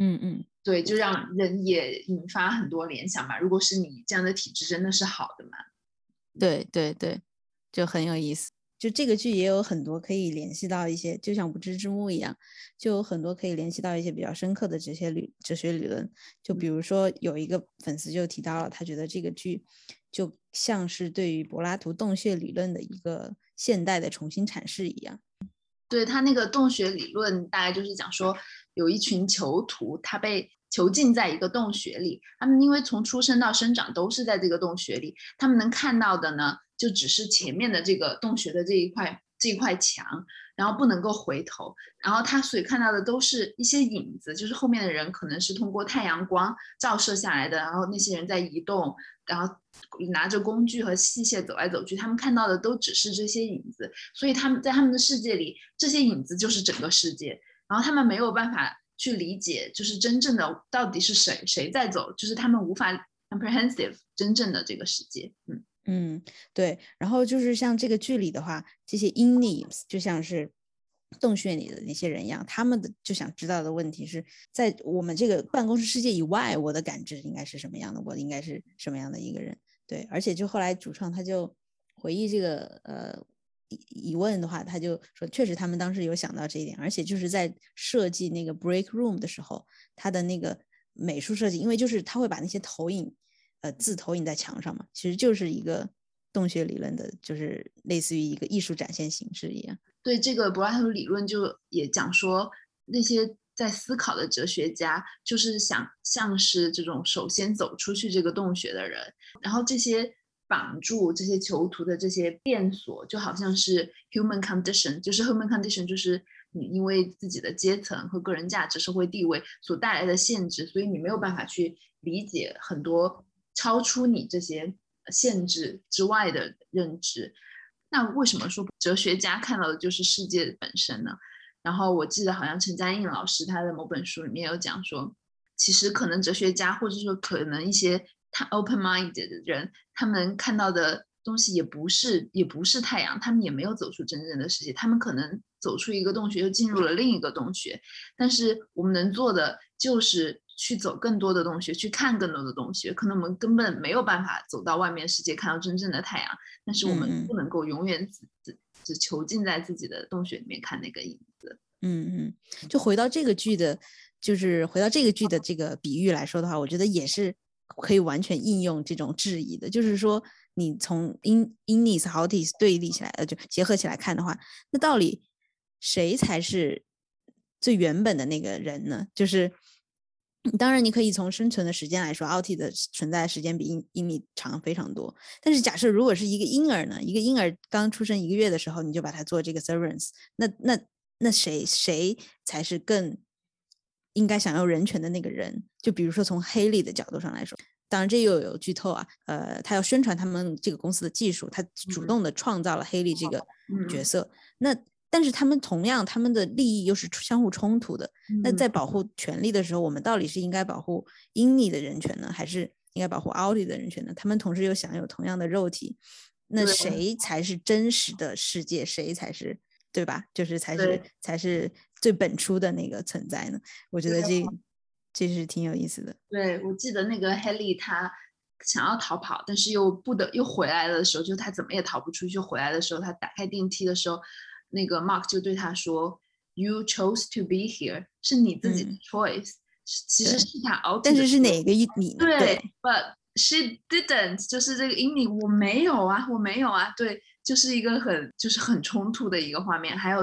嗯嗯。对，就让人也引发很多联想吧。如果是你这样的体质，真的是好的嘛？对对对，就很有意思。就这个剧也有很多可以联系到一些，就像无知之幕一样，就有很多可以联系到一些比较深刻的这些理哲学理论。就比如说有一个粉丝就提到了，他觉得这个剧就像是对于柏拉图洞穴理论的一个现代的重新阐释一样。对他那个洞穴理论，大概就是讲说。有一群囚徒，他被囚禁在一个洞穴里。他们因为从出生到生长都是在这个洞穴里，他们能看到的呢，就只是前面的这个洞穴的这一块这一块墙，然后不能够回头，然后他所以看到的都是一些影子，就是后面的人可能是通过太阳光照射下来的，然后那些人在移动，然后拿着工具和器械走来走去，他们看到的都只是这些影子，所以他们在他们的世界里，这些影子就是整个世界，然后他们没有办法。去理解，就是真正的到底是谁谁在走，就是他们无法 comprehensive 真正的这个世界。嗯嗯，对。然后就是像这个剧里的话，这些 in names 就像是洞穴里的那些人一样，他们的就想知道的问题是在我们这个办公室世界以外，我的感知应该是什么样的？我应该是什么样的一个人？对，而且就后来主创他就回忆这个呃。疑问的话，他就说，确实他们当时有想到这一点，而且就是在设计那个 break room 的时候，他的那个美术设计，因为就是他会把那些投影，呃，字投影在墙上嘛，其实就是一个洞穴理论的，就是类似于一个艺术展现形式一样。对这个柏拉图理论，就也讲说，那些在思考的哲学家，就是想像是这种首先走出去这个洞穴的人，然后这些。绑住这些囚徒的这些变锁，就好像是 human condition，就是 human condition，就是你因为自己的阶层和个人价值、社会地位所带来的限制，所以你没有办法去理解很多超出你这些限制之外的认知。那为什么说哲学家看到的就是世界本身呢？然后我记得好像陈嘉映老师他的某本书里面有讲说，其实可能哲学家或者说可能一些。他 open-minded 的人，他们看到的东西也不是，也不是太阳，他们也没有走出真正的世界，他们可能走出一个洞穴，又进入了另一个洞穴。但是我们能做的就是去走更多的洞穴，去看更多的洞穴。可能我们根本没有办法走到外面世界，看到真正的太阳。但是我们不能够永远只只只囚禁在自己的洞穴里面看那个影子。嗯嗯，就回到这个剧的，就是回到这个剧的这个比喻来说的话，我觉得也是。可以完全应用这种质疑的，就是说，你从 in innis houtis 对立起来，呃，就结合起来看的话，那到底谁才是最原本的那个人呢？就是当然，你可以从生存的时间来说，outi 的存在时间比 in inni 长非常多。但是假设如果是一个婴儿呢，一个婴儿刚出生一个月的时候，你就把它做这个 servants，那那那谁谁才是更？应该享有人权的那个人，就比如说从黑利的角度上来说，当然这又有剧透啊。呃，他要宣传他们这个公司的技术，他主动的创造了黑利这个角色。那但是他们同样，他们的利益又是相互冲突的。那在保护权利的时候，我们到底是应该保护 INI 的人权呢，还是应该保护 OUTI 的人权呢？他们同时又享有同样的肉体，那谁才是真实的世界？谁才是？对吧？就是才是才是最本初的那个存在呢。我觉得这这是挺有意思的。对，我记得那个 Haley 他想要逃跑，但是又不得又回来的时候，就他怎么也逃不出去。回来的时候，他打开电梯的时候，那个 Mark 就对他说：“You chose to be here，是你自己的 choice。”其实是他熬，但是是哪个一你？对，But she didn't，就是这个 in 你我没有啊，我没有啊，对。就是一个很就是很冲突的一个画面，还有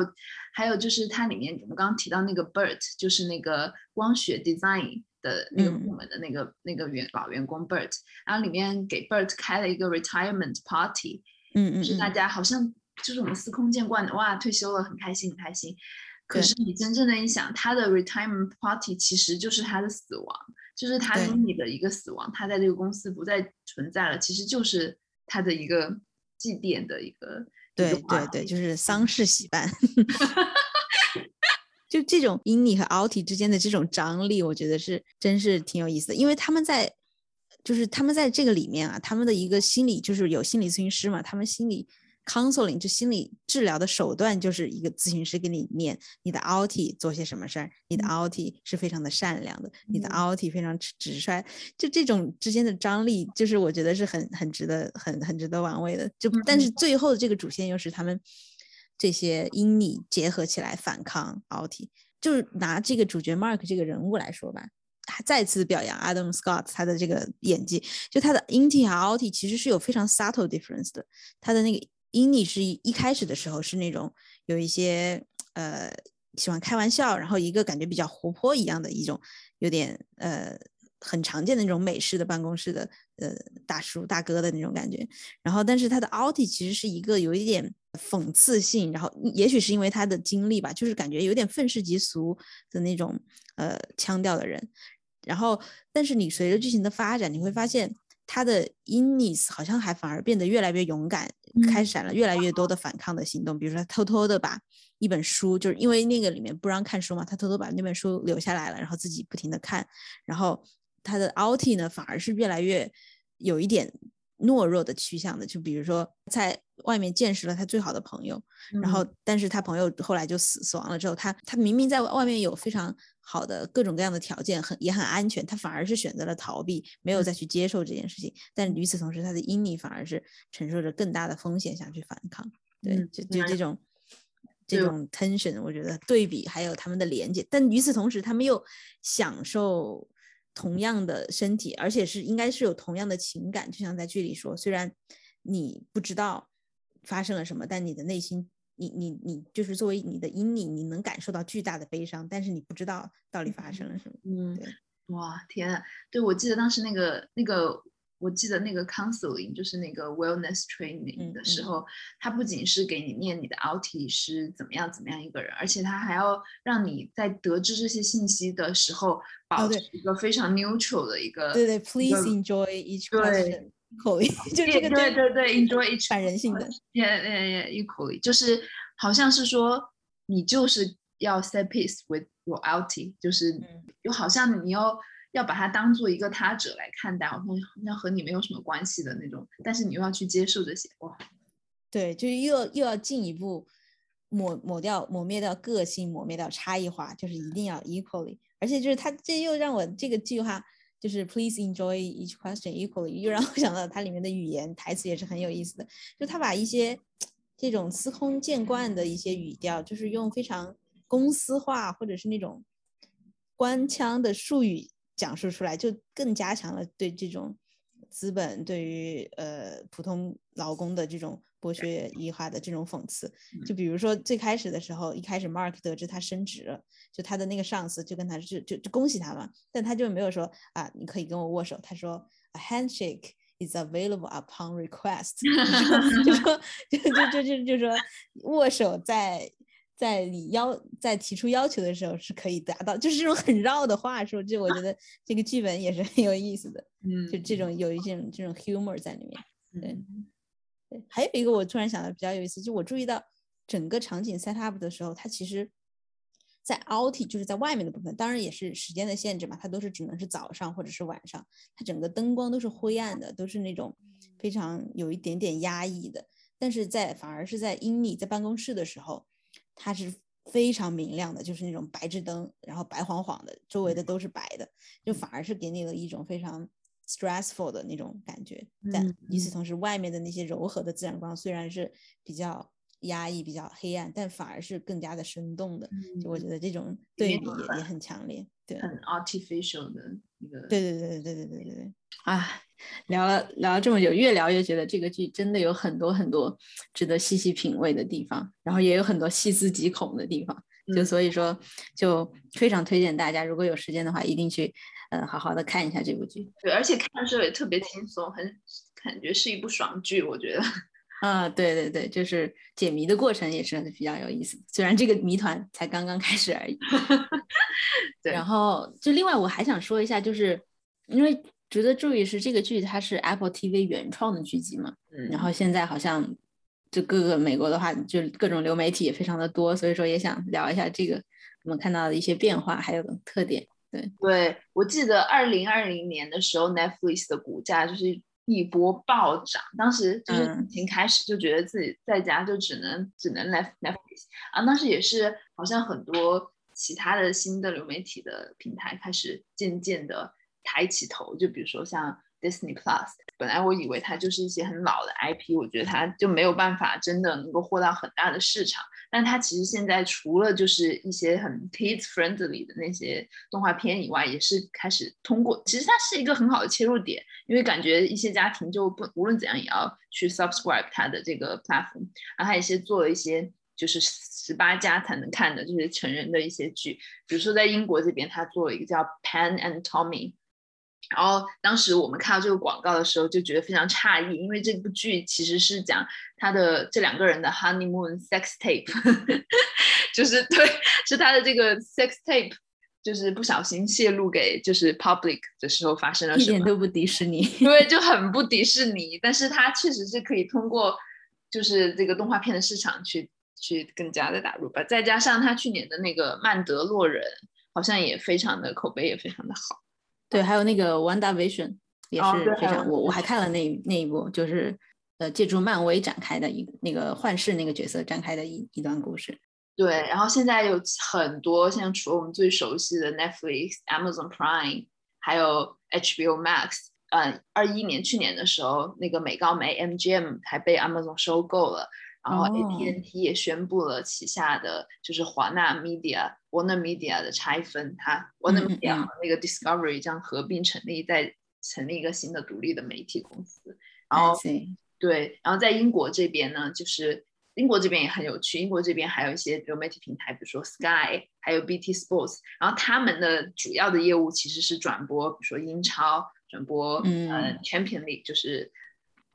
还有就是它里面我们刚刚提到那个 Bert，就是那个光学 design 的那个部门的那个那个员老员工 Bert，然后里面给 Bert 开了一个 retirement party，嗯嗯，就是大家好像就是我们司空见惯的哇退休了很开心很开心，可是你真正的一想，他的 retirement party 其实就是他的死亡，就是他你的一个死亡，他在这个公司不再存在了，其实就是他的一个。祭奠的一个，对对对，就是丧事喜办，就这种 INI 和 OUTI 之间的这种张力，我觉得是真是挺有意思的，因为他们在，就是他们在这个里面啊，他们的一个心理就是有心理咨询师嘛，他们心理。Counseling 就心理治疗的手段，就是一个咨询师给你念你的 outi 做些什么事儿，你的 outi 是非常的善良的，你的 outi 非常直率，就这种之间的张力，就是我觉得是很很值得很很值得玩味的。就但是最后的这个主线又是他们这些因你结合起来反抗 outi。就是拿这个主角 Mark 这个人物来说吧，他再次表扬 Adam Scott 他的这个演技，就他的 inti 和 outi 其实是有非常 subtle difference 的，他的那个。因你是一开始的时候是那种有一些呃喜欢开玩笑，然后一个感觉比较活泼一样的一种，有点呃很常见的那种美式的办公室的呃大叔大哥的那种感觉。然后，但是他的 Alti 其实是一个有一点讽刺性，然后也许是因为他的经历吧，就是感觉有点愤世嫉俗的那种呃腔调的人。然后，但是你随着剧情的发展，你会发现。他的 Innis 好像还反而变得越来越勇敢，开展了越来越多的反抗的行动。比如说，他偷偷的把一本书，就是因为那个里面不让看书嘛，他偷偷把那本书留下来了，然后自己不停的看。然后他的 Alti 呢，反而是越来越有一点。懦弱的趋向的，就比如说在外面见识了他最好的朋友，然后但是他朋友后来就死死亡了之后，他他明明在外面有非常好的各种各样的条件，很也很安全，他反而是选择了逃避，没有再去接受这件事情。但与此同时，他的阴历反而是承受着更大的风险想去反抗。对，就就这种这种 tension，我觉得对比还有他们的连接，但与此同时，他们又享受。同样的身体，而且是应该是有同样的情感，就像在剧里说，虽然你不知道发生了什么，但你的内心，你你你就是作为你的阴影，你能感受到巨大的悲伤，但是你不知道到底发生了什么。嗯，对，哇，天啊，对我记得当时那个那个。我记得那个 counseling 就是那个 wellness training 的时候，他不仅是给你念你的 Alti 是怎么样怎么样一个人，而且他还要让你在得知这些信息的时候，保持一个非常 neutral 的一个。对对，please enjoy each question。Equally，就这个对对对，enjoy each 反人性的。Yeah yeah yeah equally，就是好像是说你就是要 set peace with your Alti，就是就好像你要。要把它当做一个他者来看待，好像好像和你没有什么关系的那种，但是你又要去接受这些，哇，对，就是又又要进一步抹抹掉、抹灭掉个性，抹灭掉差异化，就是一定要 equally，而且就是他这又让我这个句话就是 please enjoy each question equally，又让我想到它里面的语言台词也是很有意思的，就他把一些这种司空见惯的一些语调，就是用非常公司化或者是那种官腔的术语。讲述出来就更加强了对这种资本对于呃普通劳工的这种剥削异化的这种讽刺。就比如说最开始的时候，一开始 Mark 得知他升职了，就他的那个上司就跟他就就就恭喜他嘛，但他就没有说啊你可以跟我握手，他说 A handshake is available upon request，就说就就就就就说握手在。在你要在提出要求的时候是可以达到，就是这种很绕的话术，就我觉得这个剧本也是很有意思的，嗯，就这种有一种这种 humor 在里面，对，对，还有一个我突然想到比较有意思，就我注意到整个场景 set up 的时候，它其实，在 out 就是在外面的部分，当然也是时间的限制嘛，它都是只能是早上或者是晚上，它整个灯光都是灰暗的，都是那种非常有一点点压抑的，但是在反而是在阴历在办公室的时候。它是非常明亮的，就是那种白炽灯，然后白晃晃的，周围的都是白的，就反而是给你了一种非常 stressful 的那种感觉。但与此同时，外面的那些柔和的自然光虽然是比较压抑、比较黑暗，但反而是更加的生动的。就我觉得这种对比也也很强烈，对，很 artificial 的一个。对对对对对对对对。啊。聊了聊了这么久，越聊越觉得这个剧真的有很多很多值得细细品味的地方，然后也有很多细思极恐的地方。就所以说，就非常推荐大家，如果有时间的话，一定去呃好好的看一下这部剧。对，而且看的时候也特别轻松，很感觉是一部爽剧。我觉得，啊，对对对，就是解谜的过程也是比较有意思。虽然这个谜团才刚刚开始而已。对，然后就另外我还想说一下，就是因为。值得注意是这个剧它是 Apple TV 原创的剧集嘛，然后现在好像就各个美国的话就各种流媒体也非常的多，所以说也想聊一下这个我们看到的一些变化还有特点。对，对我记得二零二零年的时候 Netflix 的股价就是一波暴涨，当时就是疫情开始就觉得自己在家就只能只能 Netflix 啊，当时也是好像很多其他的新的流媒体的平台开始渐渐的。抬起头，就比如说像 Disney Plus，本来我以为它就是一些很老的 IP，我觉得它就没有办法真的能够获到很大的市场。但它其实现在除了就是一些很 kids friendly 的那些动画片以外，也是开始通过，其实它是一个很好的切入点，因为感觉一些家庭就不无论怎样也要去 subscribe 它的这个 platform，然后它一些做了一些就是十八家才能看的，就是成人的一些剧。比如说在英国这边，他做了一个叫《Pan and Tommy》，然后当时我们看到这个广告的时候，就觉得非常诧异，因为这部剧其实是讲他的这两个人的 honeymoon sex tape，就是对，是他的这个 sex tape，就是不小心泄露给就是 public 的时候发生了什么，一点都不迪士尼，因为，就很不迪士尼，但是他确实是可以通过就是这个动画片的市场去去更加的打入吧，再加上他去年的那个曼德洛人，好像也非常的口碑也非常的好。对，还有那个《Wanda Vision》也是非常，我我还看了那那一部，就是呃，借助漫威展开的一那个幻视那个角色展开的一一段故事。对，然后现在有很多像除了我们最熟悉的 Netflix、Amazon Prime，还有 HBO Max，嗯，二一年去年的时候，那个美高梅 MGM 还被 Amazon 收购了。然后 AT&T 也宣布了旗下的就是华纳 Media、Warner Media 的拆分，它 Warner Media 和那个 Discovery 将合并成立，再成立一个新的独立的媒体公司。然后对，然后在英国这边呢，就是英国这边也很有趣，英国这边还有一些流媒体平台，比如说 Sky，还有 BT Sports，然后他们的主要的业务其实是转播，比如说英超转播，嗯，Champion League 就是。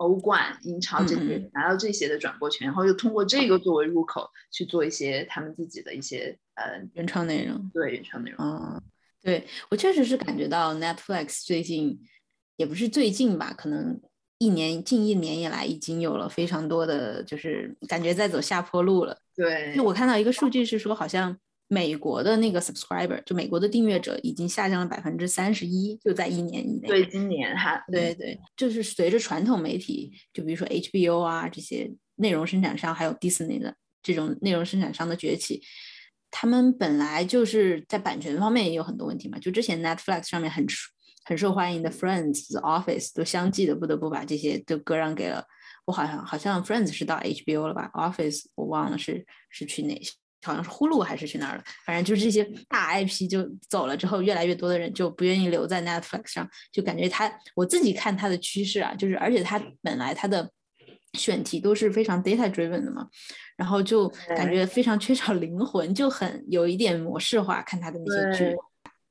欧冠、英超这些拿到这些的转播权，然后又通过这个作为入口去做一些他们自己的一些呃原创内容。对原创内容，嗯，对我确实是感觉到 Netflix 最近也不是最近吧，可能一年近一年以来已经有了非常多的，就是感觉在走下坡路了。对，就我看到一个数据是说，好像。美国的那个 subscriber 就美国的订阅者已经下降了百分之三十一，就在一年以内。对，今年哈，对对，就是随着传统媒体，就比如说 HBO 啊这些内容生产商，还有 Disney 的这种内容生产商的崛起，他们本来就是在版权方面也有很多问题嘛。就之前 Netflix 上面很很受欢迎的 Friends、Office 都相继的不得不把这些都割让给了我，好像好像 Friends 是到 HBO 了吧，Office 我忘了是是去哪些。好像是呼噜还是去哪儿了，反正就是这些大 IP 就走了之后，越来越多的人就不愿意留在 Netflix 上，就感觉它我自己看它的趋势啊，就是而且它本来它的选题都是非常 data driven 的嘛，然后就感觉非常缺少灵魂，就很有一点模式化看它的那些剧。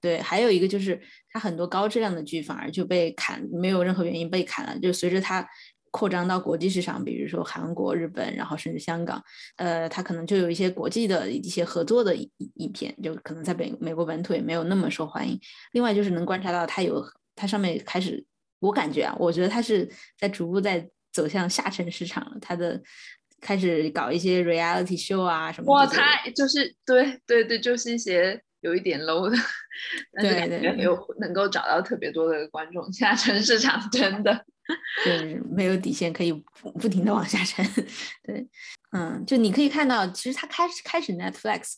对，还有一个就是它很多高质量的剧反而就被砍，没有任何原因被砍了，就随着它。扩张到国际市场，比如说韩国、日本，然后甚至香港，呃，它可能就有一些国际的一些合作的影影片，就可能在美美国本土也没有那么受欢迎。另外就是能观察到它有它上面开始，我感觉啊，我觉得它是在逐步在走向下沉市场了。它的开始搞一些 reality show 啊什么。哇，它就是对对对，就是一些有一点 low 的，对对，没有能够找到特别多的观众。下沉市场真的。就是没有底线，可以不不停的往下沉。对，嗯，就你可以看到，其实他开始开始 Netflix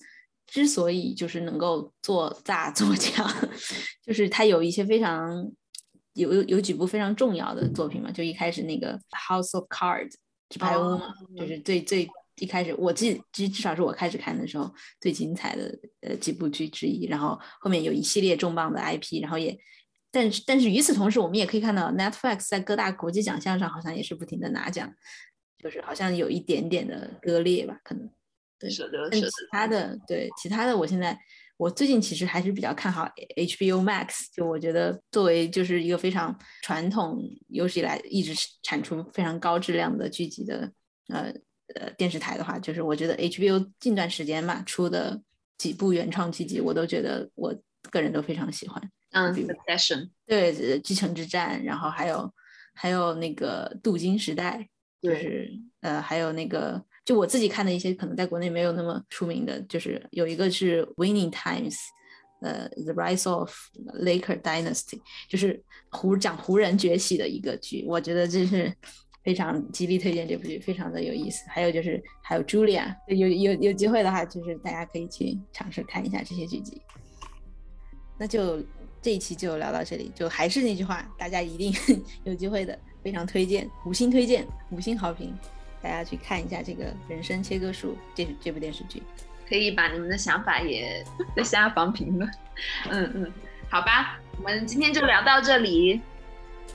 之所以就是能够做大做强，就是他有一些非常有有有几部非常重要的作品嘛。就一开始那个 House of Cards 纸牌屋嘛，就是最最一开始我记至至少是我开始看的时候最精彩的呃几部剧之一。然后后面有一系列重磅的 IP，然后也。但是，但是与此同时，我们也可以看到 Netflix 在各大国际奖项上好像也是不停的拿奖，就是好像有一点点的割裂吧，可能。对，是的，是的。其他的，对其他的，我现在我最近其实还是比较看好 HBO Max，就我觉得作为就是一个非常传统有史以来一直产出非常高质量的剧集的呃呃电视台的话，就是我觉得 HBO 近段时间嘛出的几部原创剧集，我都觉得我个人都非常喜欢。嗯，Succession，对，继承之战，然后还有还有那个镀金时代，就是呃，还有那个就我自己看的一些可能在国内没有那么出名的，就是有一个是 Winning Times，呃，The Rise of Laker Dynasty，就是湖讲湖人崛起的一个剧，我觉得这是非常极力推荐这部剧，非常的有意思。还有就是还有 Julia，有有有机会的话，就是大家可以去尝试看一下这些剧集。那就。这一期就聊到这里，就还是那句话，大家一定 有机会的，非常推荐，五星推荐，五星好评，大家去看一下这个《人生切割术》这这部电视剧，可以把你们的想法也 在下方评论。嗯嗯，好吧，我们今天就聊到这里。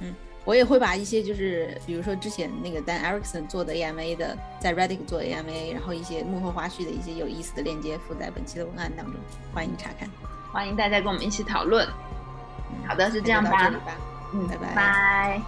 嗯，我也会把一些就是比如说之前那个 Dan Erickson 做的 AMA 的，在 Reddit 做 AMA，然后一些幕后花絮的一些有意思的链接附在本期的文案当中，欢迎查看，欢迎大家跟我们一起讨论。好的，是这样吧？嗯，拜拜。拜。